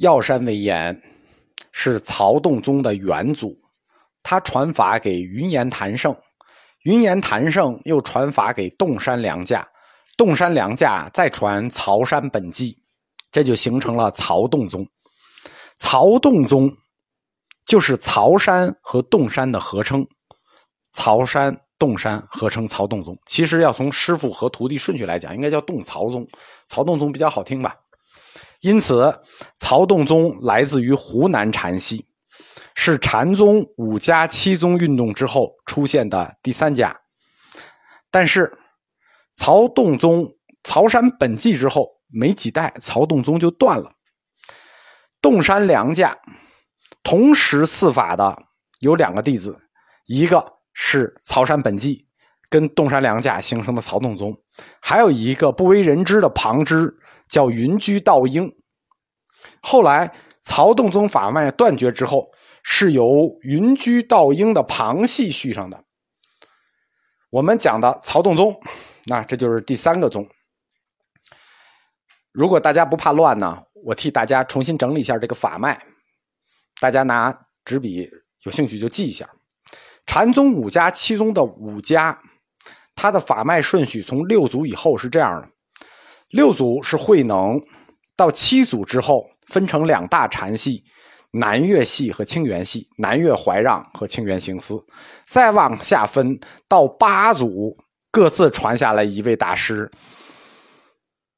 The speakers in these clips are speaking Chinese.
药山为岩是曹洞宗的元祖，他传法给云岩谭胜，云岩谭胜又传法给洞山良价，洞山良价再传曹山本纪，这就形成了曹洞宗。曹洞宗就是曹山和洞山的合称，曹山、洞山合称曹洞宗。其实要从师傅和徒弟顺序来讲，应该叫洞曹宗，曹洞宗比较好听吧。因此，曹洞宗来自于湖南禅系，是禅宗五家七宗运动之后出现的第三家。但是，曹洞宗曹山本纪之后没几代，曹洞宗就断了。洞山良价同时四法的有两个弟子，一个是曹山本纪，跟洞山良价形成的曹洞宗，还有一个不为人知的旁支。叫云居道英，后来曹洞宗法脉断绝之后，是由云居道英的旁系续上的。我们讲的曹洞宗，那这就是第三个宗。如果大家不怕乱呢，我替大家重新整理一下这个法脉，大家拿纸笔有兴趣就记一下。禅宗五家七宗的五家，它的法脉顺序从六祖以后是这样的。六祖是慧能，到七祖之后分成两大禅系：南岳系和清源系。南岳怀让和清源行思，再往下分到八祖，各自传下来一位大师：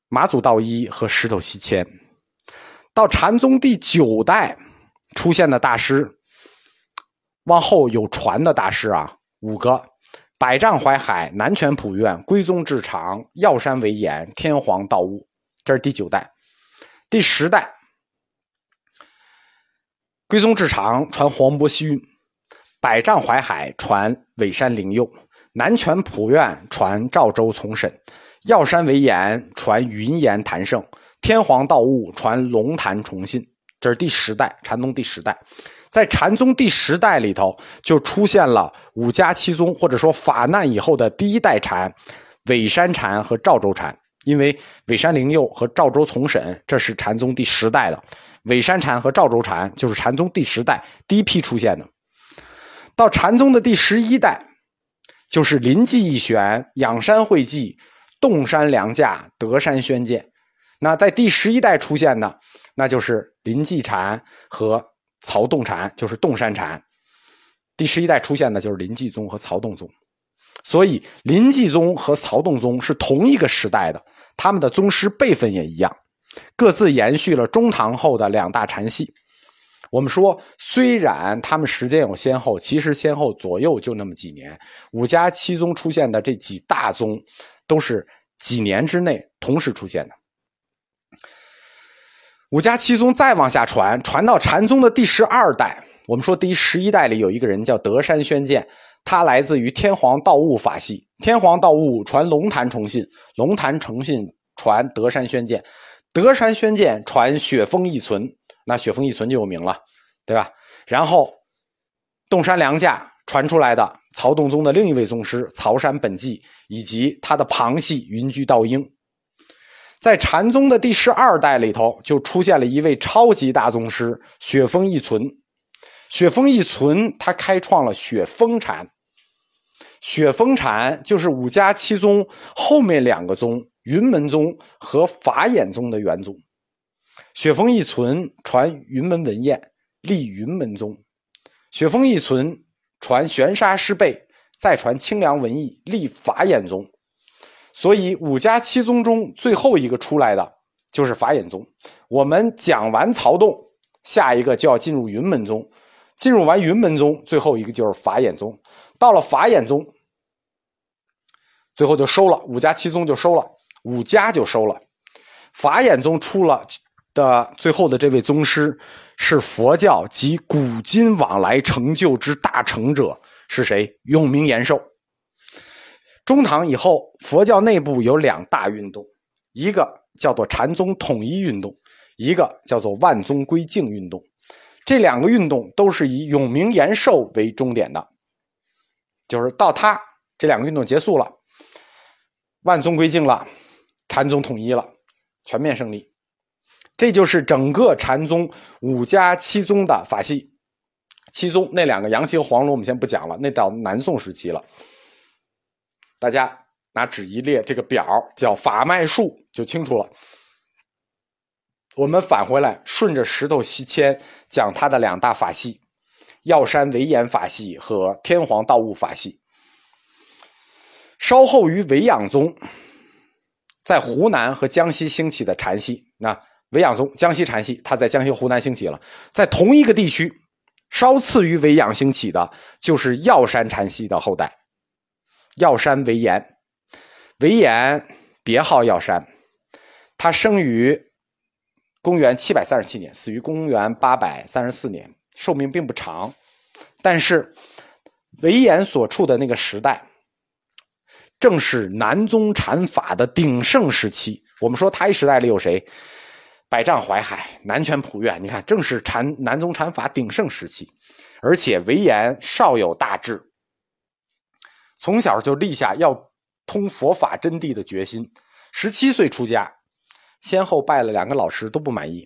马祖道一和石头西迁。到禅宗第九代出现的大师，往后有传的大师啊，五个。百丈怀海，南泉普愿，归宗至长，药山为岩，天皇道悟，这是第九代。第十代，归宗至长传黄渤西运，百丈怀海传尾山灵佑，南泉普愿传赵州从审，药山为岩传云岩谭胜，天皇道悟传龙潭崇信。这是第十代禅宗第十代。在禅宗第十代里头，就出现了五家七宗，或者说法难以后的第一代禅，尾山禅和赵州禅。因为尾山灵佑和赵州从审，这是禅宗第十代的；尾山禅和赵州禅就是禅宗第十代第一批出现的。到禅宗的第十一代，就是临济一玄、仰山会济、洞山良价、德山宣鉴。那在第十一代出现的，那就是临济禅和。曹洞禅就是洞山禅，第十一代出现的就是临济宗和曹洞宗，所以临济宗和曹洞宗是同一个时代的，他们的宗师辈分也一样，各自延续了中唐后的两大禅系。我们说，虽然他们时间有先后，其实先后左右就那么几年。五家七宗出现的这几大宗，都是几年之内同时出现的。五家七宗再往下传，传到禅宗的第十二代。我们说第十一代里有一个人叫德山宣鉴，他来自于天皇道悟法系。天皇道悟传龙潭崇信，龙潭崇信传德山宣鉴，德山宣鉴传雪峰一存。那雪峰一存就有名了，对吧？然后洞山良价传出来的曹洞宗的另一位宗师曹山本纪，以及他的旁系云居道英。在禅宗的第十二代里头，就出现了一位超级大宗师雪峰一存。雪峰一存，他开创了雪峰禅。雪峰禅就是五家七宗后面两个宗云门宗和法眼宗的元祖。雪峰一存传云门文彦，立云门宗；雪峰一存传玄沙师辈，再传清凉文艺，立法眼宗。所以五家七宗中最后一个出来的就是法眼宗。我们讲完曹洞，下一个就要进入云门宗。进入完云门宗，最后一个就是法眼宗。到了法眼宗，最后就收了五家七宗就收了，五家就收了。法眼宗出了的最后的这位宗师是佛教及古今往来成就之大成者是谁？永明延寿。中唐以后，佛教内部有两大运动，一个叫做禅宗统一运动，一个叫做万宗归净运动。这两个运动都是以永明延寿为终点的，就是到他这两个运动结束了，万宗归净了，禅宗统一了，全面胜利。这就是整个禅宗五家七宗的法系。七宗那两个杨岐和黄龙，我们先不讲了，那到南宋时期了。大家拿纸一列，这个表叫法脉术，就清楚了。我们返回来，顺着石头西迁讲他的两大法系：药山惟严法系和天皇道悟法系。稍后于维养宗，在湖南和江西兴起的禅系。那维养宗江西禅系，他在江西、湖南兴起了，在同一个地区。稍次于维养兴起的，就是药山禅系的后代，药山惟严。惟严别号药山，他生于公元七百三十七年，死于公元八百三十四年，寿命并不长。但是惟严所处的那个时代，正是南宗禅法的鼎盛时期。我们说他一时代里有谁？百丈怀海，南拳普愿，你看，正是禅南宗禅法鼎盛时期，而且唯严少有大志，从小就立下要通佛法真谛的决心。十七岁出家，先后拜了两个老师，都不满意，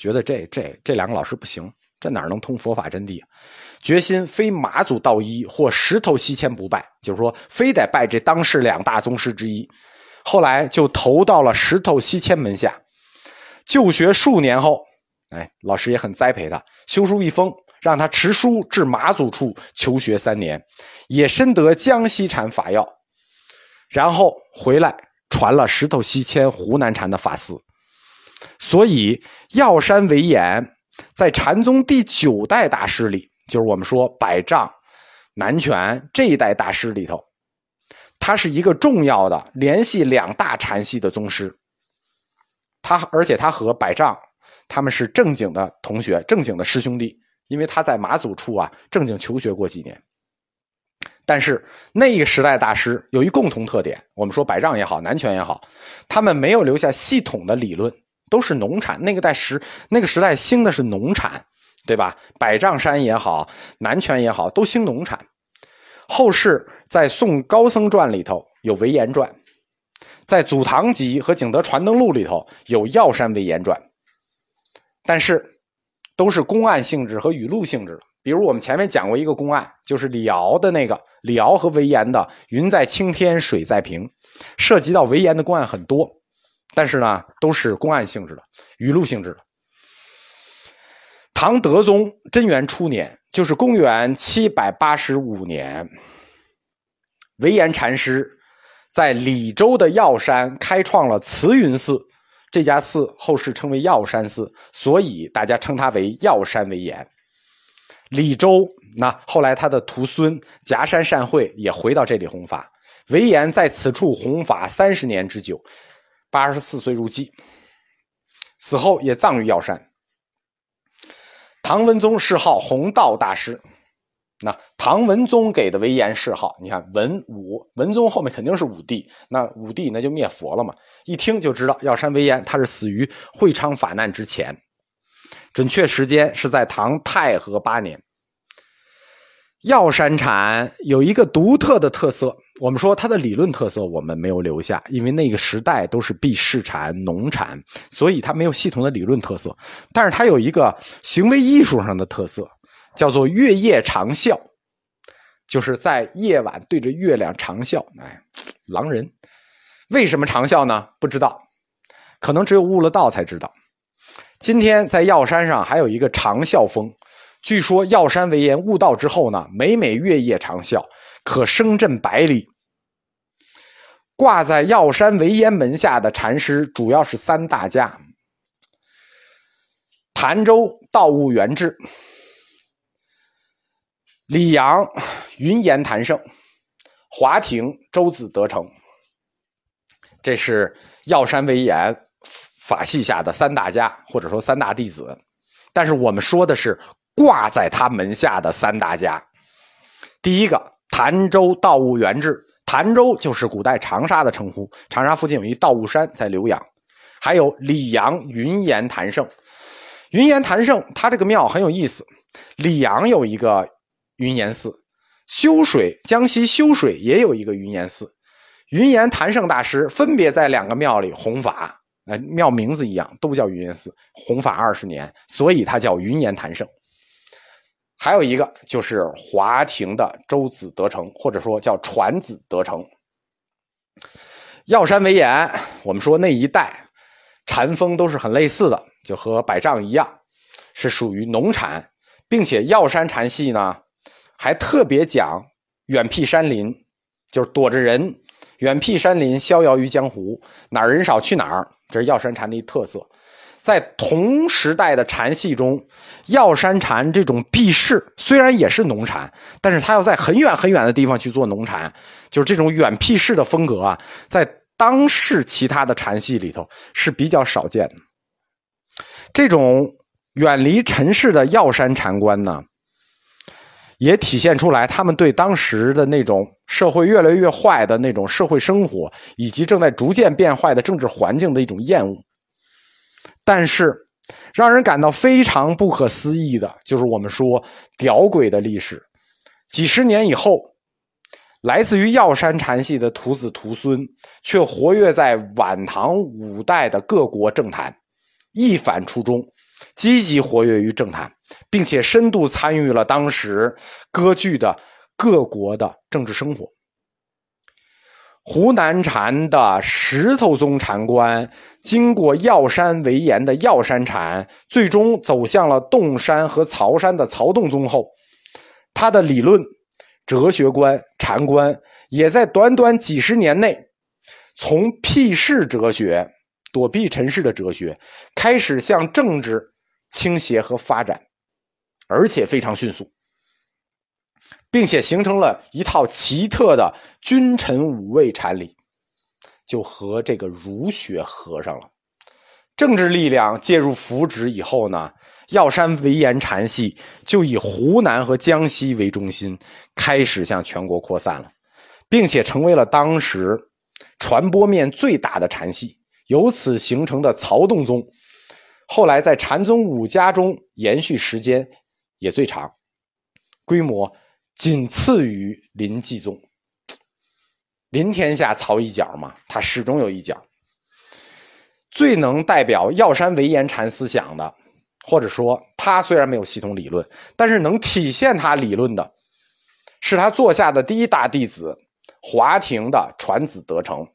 觉得这这这两个老师不行，这哪能通佛法真谛？决心非马祖道一或石头西迁不拜，就是说，非得拜这当世两大宗师之一。后来就投到了石头西迁门下。就学数年后，哎，老师也很栽培他，修书一封，让他持书至马祖处求学三年，也深得江西禅法要，然后回来传了石头西迁湖南禅的法思。所以药山惟严在禅宗第九代大师里，就是我们说百丈、南拳这一代大师里头，他是一个重要的联系两大禅系的宗师。他而且他和百丈他们是正经的同学，正经的师兄弟，因为他在马祖处啊正经求学过几年。但是那个时代大师有一共同特点，我们说百丈也好，南拳也好，他们没有留下系统的理论，都是农产。那个代时那个时代兴的是农产，对吧？百丈山也好，南拳也好，都兴农产。后世在《宋高僧传》里头有《唯言传》。在《祖堂集》和《景德传灯录》里头有药山惟严传，但是都是公案性质和语录性质的。比如我们前面讲过一个公案，就是李敖的那个李敖和惟严的“云在青天水在平”，涉及到惟严的公案很多，但是呢都是公案性质的、语录性质的。唐德宗贞元初年，就是公元七百八十五年，惟严禅师。在李州的药山开创了慈云寺，这家寺后世称为药山寺，所以大家称它为药山惟严。李州那后来他的徒孙夹山善会也回到这里弘法，惟严在此处弘法三十年之久，八十四岁入寂，死后也葬于药山。唐文宗谥号弘道大师。那唐文宗给的唯严谥号，你看文武文宗后面肯定是武帝，那武帝那就灭佛了嘛。一听就知道药山唯严他是死于会昌法难之前，准确时间是在唐太和八年。药山禅有一个独特的特色，我们说它的理论特色我们没有留下，因为那个时代都是避世禅、农禅，所以它没有系统的理论特色。但是它有一个行为艺术上的特色。叫做月夜长啸，就是在夜晚对着月亮长啸。哎，狼人为什么长啸呢？不知道，可能只有悟了道才知道。今天在药山上还有一个长啸峰，据说药山为岩悟道之后呢，每每月夜长啸，可声震百里。挂在药山为烟门下的禅师主要是三大家：潭州道悟元智。李阳、云岩、谭胜、华亭、周子德成，这是药山惟严法系下的三大家，或者说三大弟子。但是我们说的是挂在他门下的三大家。第一个，潭州道悟元智，潭州就是古代长沙的称呼，长沙附近有一道悟山在浏阳。还有李阳、云岩、谭胜，云岩、谭胜，他这个庙很有意思。李阳有一个。云岩寺，修水江西修水也有一个云岩寺，云岩谭胜大师分别在两个庙里弘法，呃，庙名字一样，都叫云岩寺。弘法二十年，所以它叫云岩坛圣。还有一个就是华亭的周子德成，或者说叫传子德成。药山为岩，我们说那一带禅风都是很类似的，就和百丈一样，是属于农禅，并且药山禅系呢还特别讲远僻山林，就是躲着人，远僻山林，逍遥于江湖，哪儿人少去哪儿，这是药山禅的一特色。在同时代的禅系中，药山禅这种避世虽然也是农禅，但是他要在很远很远的地方去做农禅，就是这种远僻世的风格啊，在当世其他的禅系里头是比较少见的。这种远离尘世的药山禅观呢，也体现出来他们对当时的那种社会越来越坏的那种社会生活，以及正在逐渐变坏的政治环境的一种厌恶。但是，让人感到非常不可思议的，就是我们说屌鬼的历史。几十年以后，来自于药山禅系的徒子徒孙，却活跃在晚唐五代的各国政坛，一反初衷，积极活跃于政坛，并且深度参与了当时割据的各国的政治生活。湖南禅的石头宗禅观，经过药山为岩的药山禅，最终走向了洞山和曹山的曹洞宗后，他的理论、哲学观、禅观，也在短短几十年内，从辟世哲学、躲避尘世的哲学，开始向政治倾斜和发展，而且非常迅速。并且形成了一套奇特的君臣五位禅理，就和这个儒学合上了。政治力量介入扶植以后呢，药山为岩禅系就以湖南和江西为中心，开始向全国扩散了，并且成为了当时传播面最大的禅系。由此形成的曹洞宗，后来在禅宗五家中延续时间也最长，规模。仅次于临济宗，临天下曹一角嘛，他始终有一角。最能代表药山为岩禅思想的，或者说他虽然没有系统理论，但是能体现他理论的，是他座下的第一大弟子华亭的传子德成，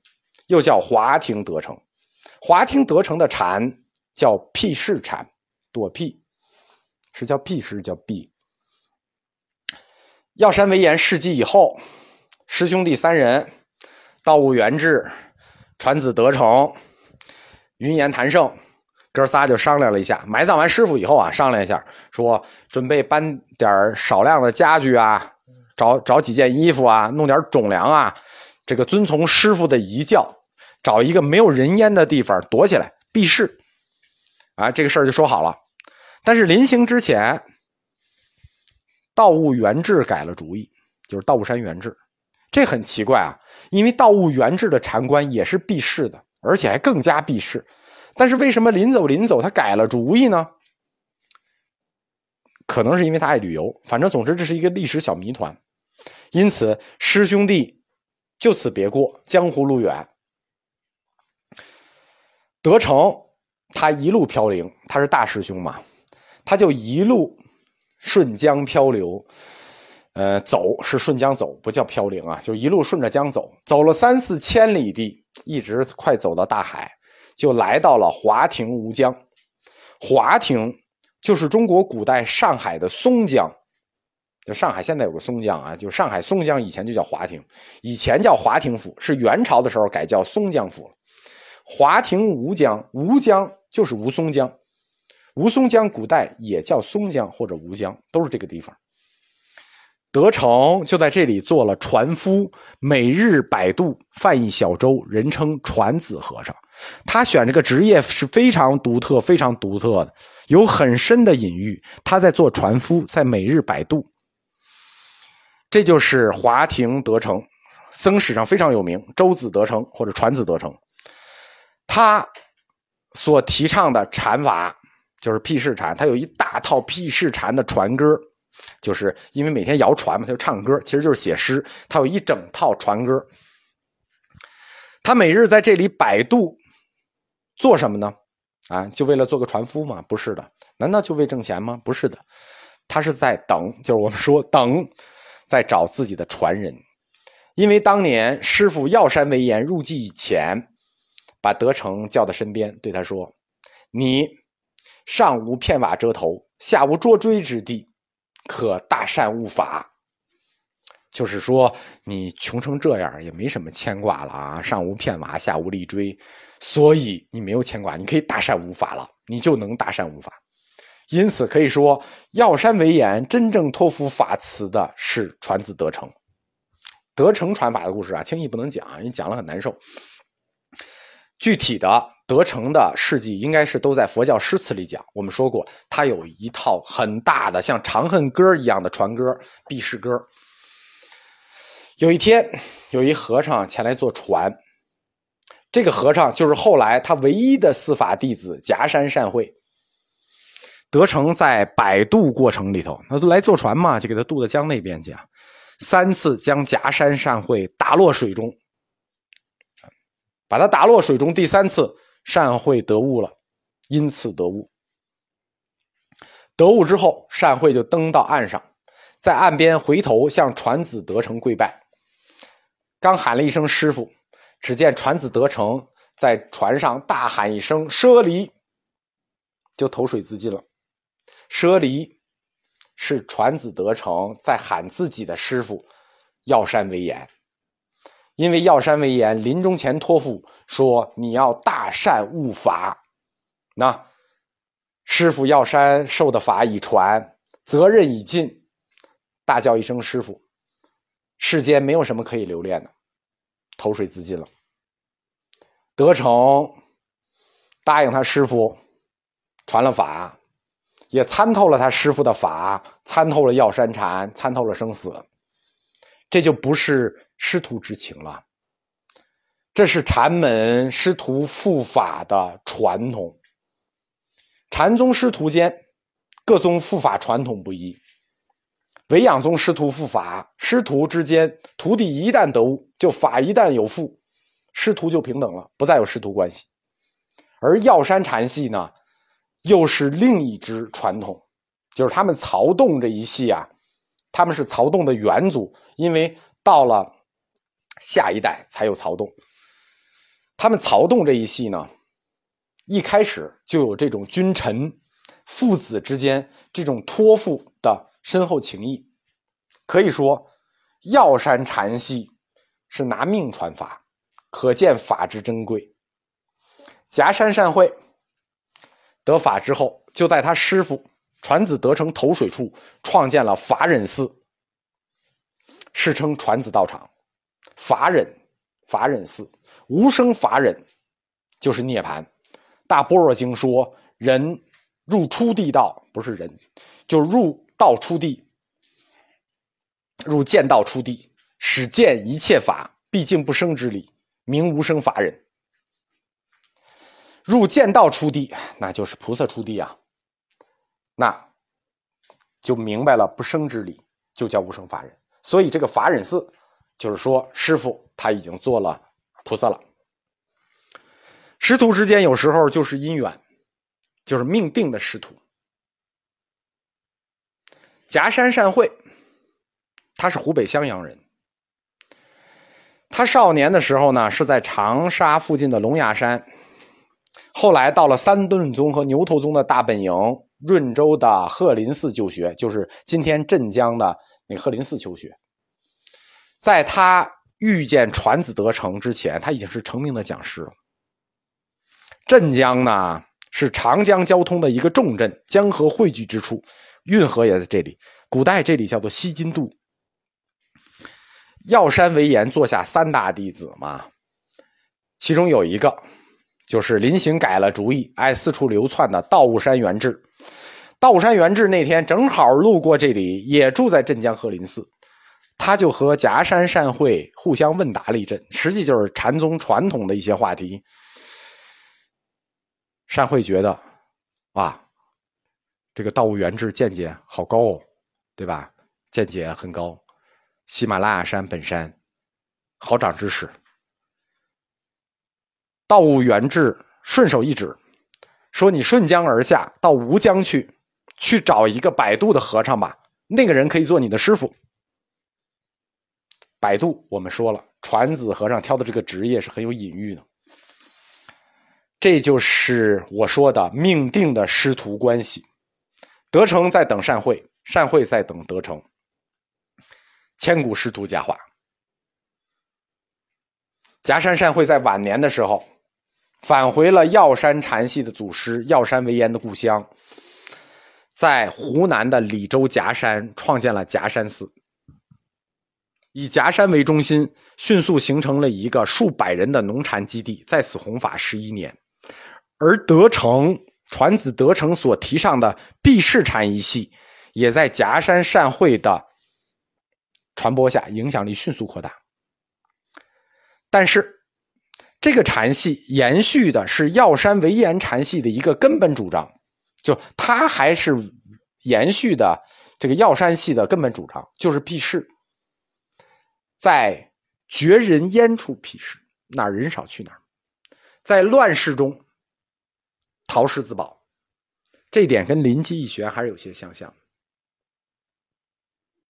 又叫华亭德成。华亭德成的禅叫辟世禅，躲避是叫避世，叫避。药山为岩事迹以后，师兄弟三人，道悟元智、传子德成、云岩谭胜，哥仨就商量了一下。埋葬完师傅以后啊，商量一下，说准备搬点少量的家具啊，找找几件衣服啊，弄点种粮啊，这个遵从师傅的遗教，找一个没有人烟的地方躲起来避世。啊，这个事儿就说好了。但是临行之前。道悟元智改了主意，就是道悟山元智，这很奇怪啊，因为道悟元智的禅观也是避世的，而且还更加避世，但是为什么临走临走他改了主意呢？可能是因为他爱旅游，反正总之这是一个历史小谜团，因此师兄弟就此别过，江湖路远。德成他一路飘零，他是大师兄嘛，他就一路。顺江漂流，呃，走是顺江走，不叫飘零啊，就一路顺着江走，走了三四千里地，一直快走到大海，就来到了华亭吴江。华亭就是中国古代上海的松江，就上海现在有个松江啊，就上海松江以前就叫华亭，以前叫华亭府，是元朝的时候改叫松江府了。华亭吴江，吴江就是吴淞江。吴淞江古代也叫松江或者吴江，都是这个地方。德成就在这里做了船夫，每日摆渡泛一小舟，人称船子和尚。他选这个职业是非常独特、非常独特的，有很深的隐喻。他在做船夫，在每日摆渡。这就是华亭德成，僧史上非常有名，舟子德成或者船子德成。他所提倡的禅法。就是辟世禅，他有一大套辟世禅的传歌，就是因为每天摇船嘛，他就唱歌，其实就是写诗。他有一整套传歌，他每日在这里摆渡，做什么呢？啊，就为了做个船夫吗？不是的。难道就为挣钱吗？不是的。他是在等，就是我们说等，在找自己的传人。因为当年师傅药山为岩入寂以前，把德成叫到身边，对他说：“你上无片瓦遮头，下无捉锥之地，可大善务法。”就是说，你穷成这样，也没什么牵挂了啊！上无片瓦，下无立锥，所以你没有牵挂，你可以大善无法了，你就能大善无法。因此可以说，药山为言真正托付法慈的是传子德成。德成传法的故事啊，轻易不能讲，因为讲了很难受。具体的德成的事迹，应该是都在佛教诗词里讲。我们说过，他有一套很大的像《长恨歌》一样的传歌《避世歌》。有一天，有一和尚前来坐船。这个和尚就是后来他唯一的司法弟子夹山善会。德成在摆渡过程里头，那都来坐船嘛，就给他渡到江那边去啊。三次将夹山善会打落水中，把他打落水中。第三次，善会得悟了，因此得悟。得悟之后，善会就登到岸上，在岸边回头向传子德成跪拜。刚喊了一声“师傅”，只见传子德成在船上大喊一声“舍离”，就投水自尽了。舍离是传子德成在喊自己的师傅药山为言，因为药山为言临终前托付说：“你要大善悟法。”那师傅药山受的法已传，责任已尽，大叫一声“师傅”。世间没有什么可以留恋的，投水自尽了。德成答应他师傅，传了法，也参透了他师傅的法，参透了药山禅，参透了生死，这就不是师徒之情了，这是禅门师徒护法的传统。禅宗师徒间，各宗护法传统不一。唯养宗师徒护法，师徒之间，徒弟一旦得悟，就法一旦有附，师徒就平等了，不再有师徒关系。而药山禅系呢，又是另一支传统，就是他们曹洞这一系啊，他们是曹洞的元祖，因为到了下一代才有曹洞。他们曹洞这一系呢，一开始就有这种君臣父子之间这种托付的。深厚情谊，可以说药山禅系是拿命传法，可见法之珍贵。夹山善会得法之后，就在他师傅传子得成投水处创建了法忍寺，世称传子道场。法忍，法忍寺，无生法忍就是涅槃。大般若经说，人入初地道，不是人，就入。道出地，入见道出地，使见一切法毕竟不生之理，名无生法忍。入见道出地，那就是菩萨出地啊，那就明白了不生之理，就叫无生法忍。所以这个法忍寺，就是说师傅他已经做了菩萨了。师徒之间有时候就是因缘，就是命定的师徒。夹山善会，他是湖北襄阳人。他少年的时候呢，是在长沙附近的龙牙山，后来到了三顿宗和牛头宗的大本营润州的鹤林寺就学，就是今天镇江的那鹤林寺求学。在他遇见传子德成之前，他已经是成名的讲师了。镇江呢，是长江交通的一个重镇，江河汇聚之处。运河也在这里，古代这里叫做西津渡。药山为岩坐下三大弟子嘛，其中有一个就是临行改了主意，爱四处流窜的道悟山元志。道山元志那天正好路过这里，也住在镇江鹤林寺，他就和夹山善会互相问答了一阵，实际就是禅宗传统的一些话题。善会觉得，啊。这个道悟元智见解好高哦，对吧？见解很高，喜马拉雅山本山好长知识。道悟元智顺手一指，说：“你顺江而下，到吴江去，去找一个摆渡的和尚吧。那个人可以做你的师傅。”摆渡，我们说了，传子和尚挑的这个职业是很有隐喻的。这就是我说的命定的师徒关系。德成在等善慧，善慧在等德成。千古师徒佳话。夹山善慧在晚年的时候，返回了药山禅系的祖师药山为岩的故乡，在湖南的澧州夹山创建了夹山寺，以夹山为中心，迅速形成了一个数百人的农禅基地，在此弘法十一年。而德成传子德成所提倡的避世禅一系，也在夹山善会的传播下，影响力迅速扩大。但是，这个禅系延续的是药山唯岩禅系的一个根本主张，就他还是延续的这个药山系的根本主张，就是避世，在绝人烟处避世，哪人少去哪儿，在乱世中。逃世自保，这点跟临机一学还是有些相像。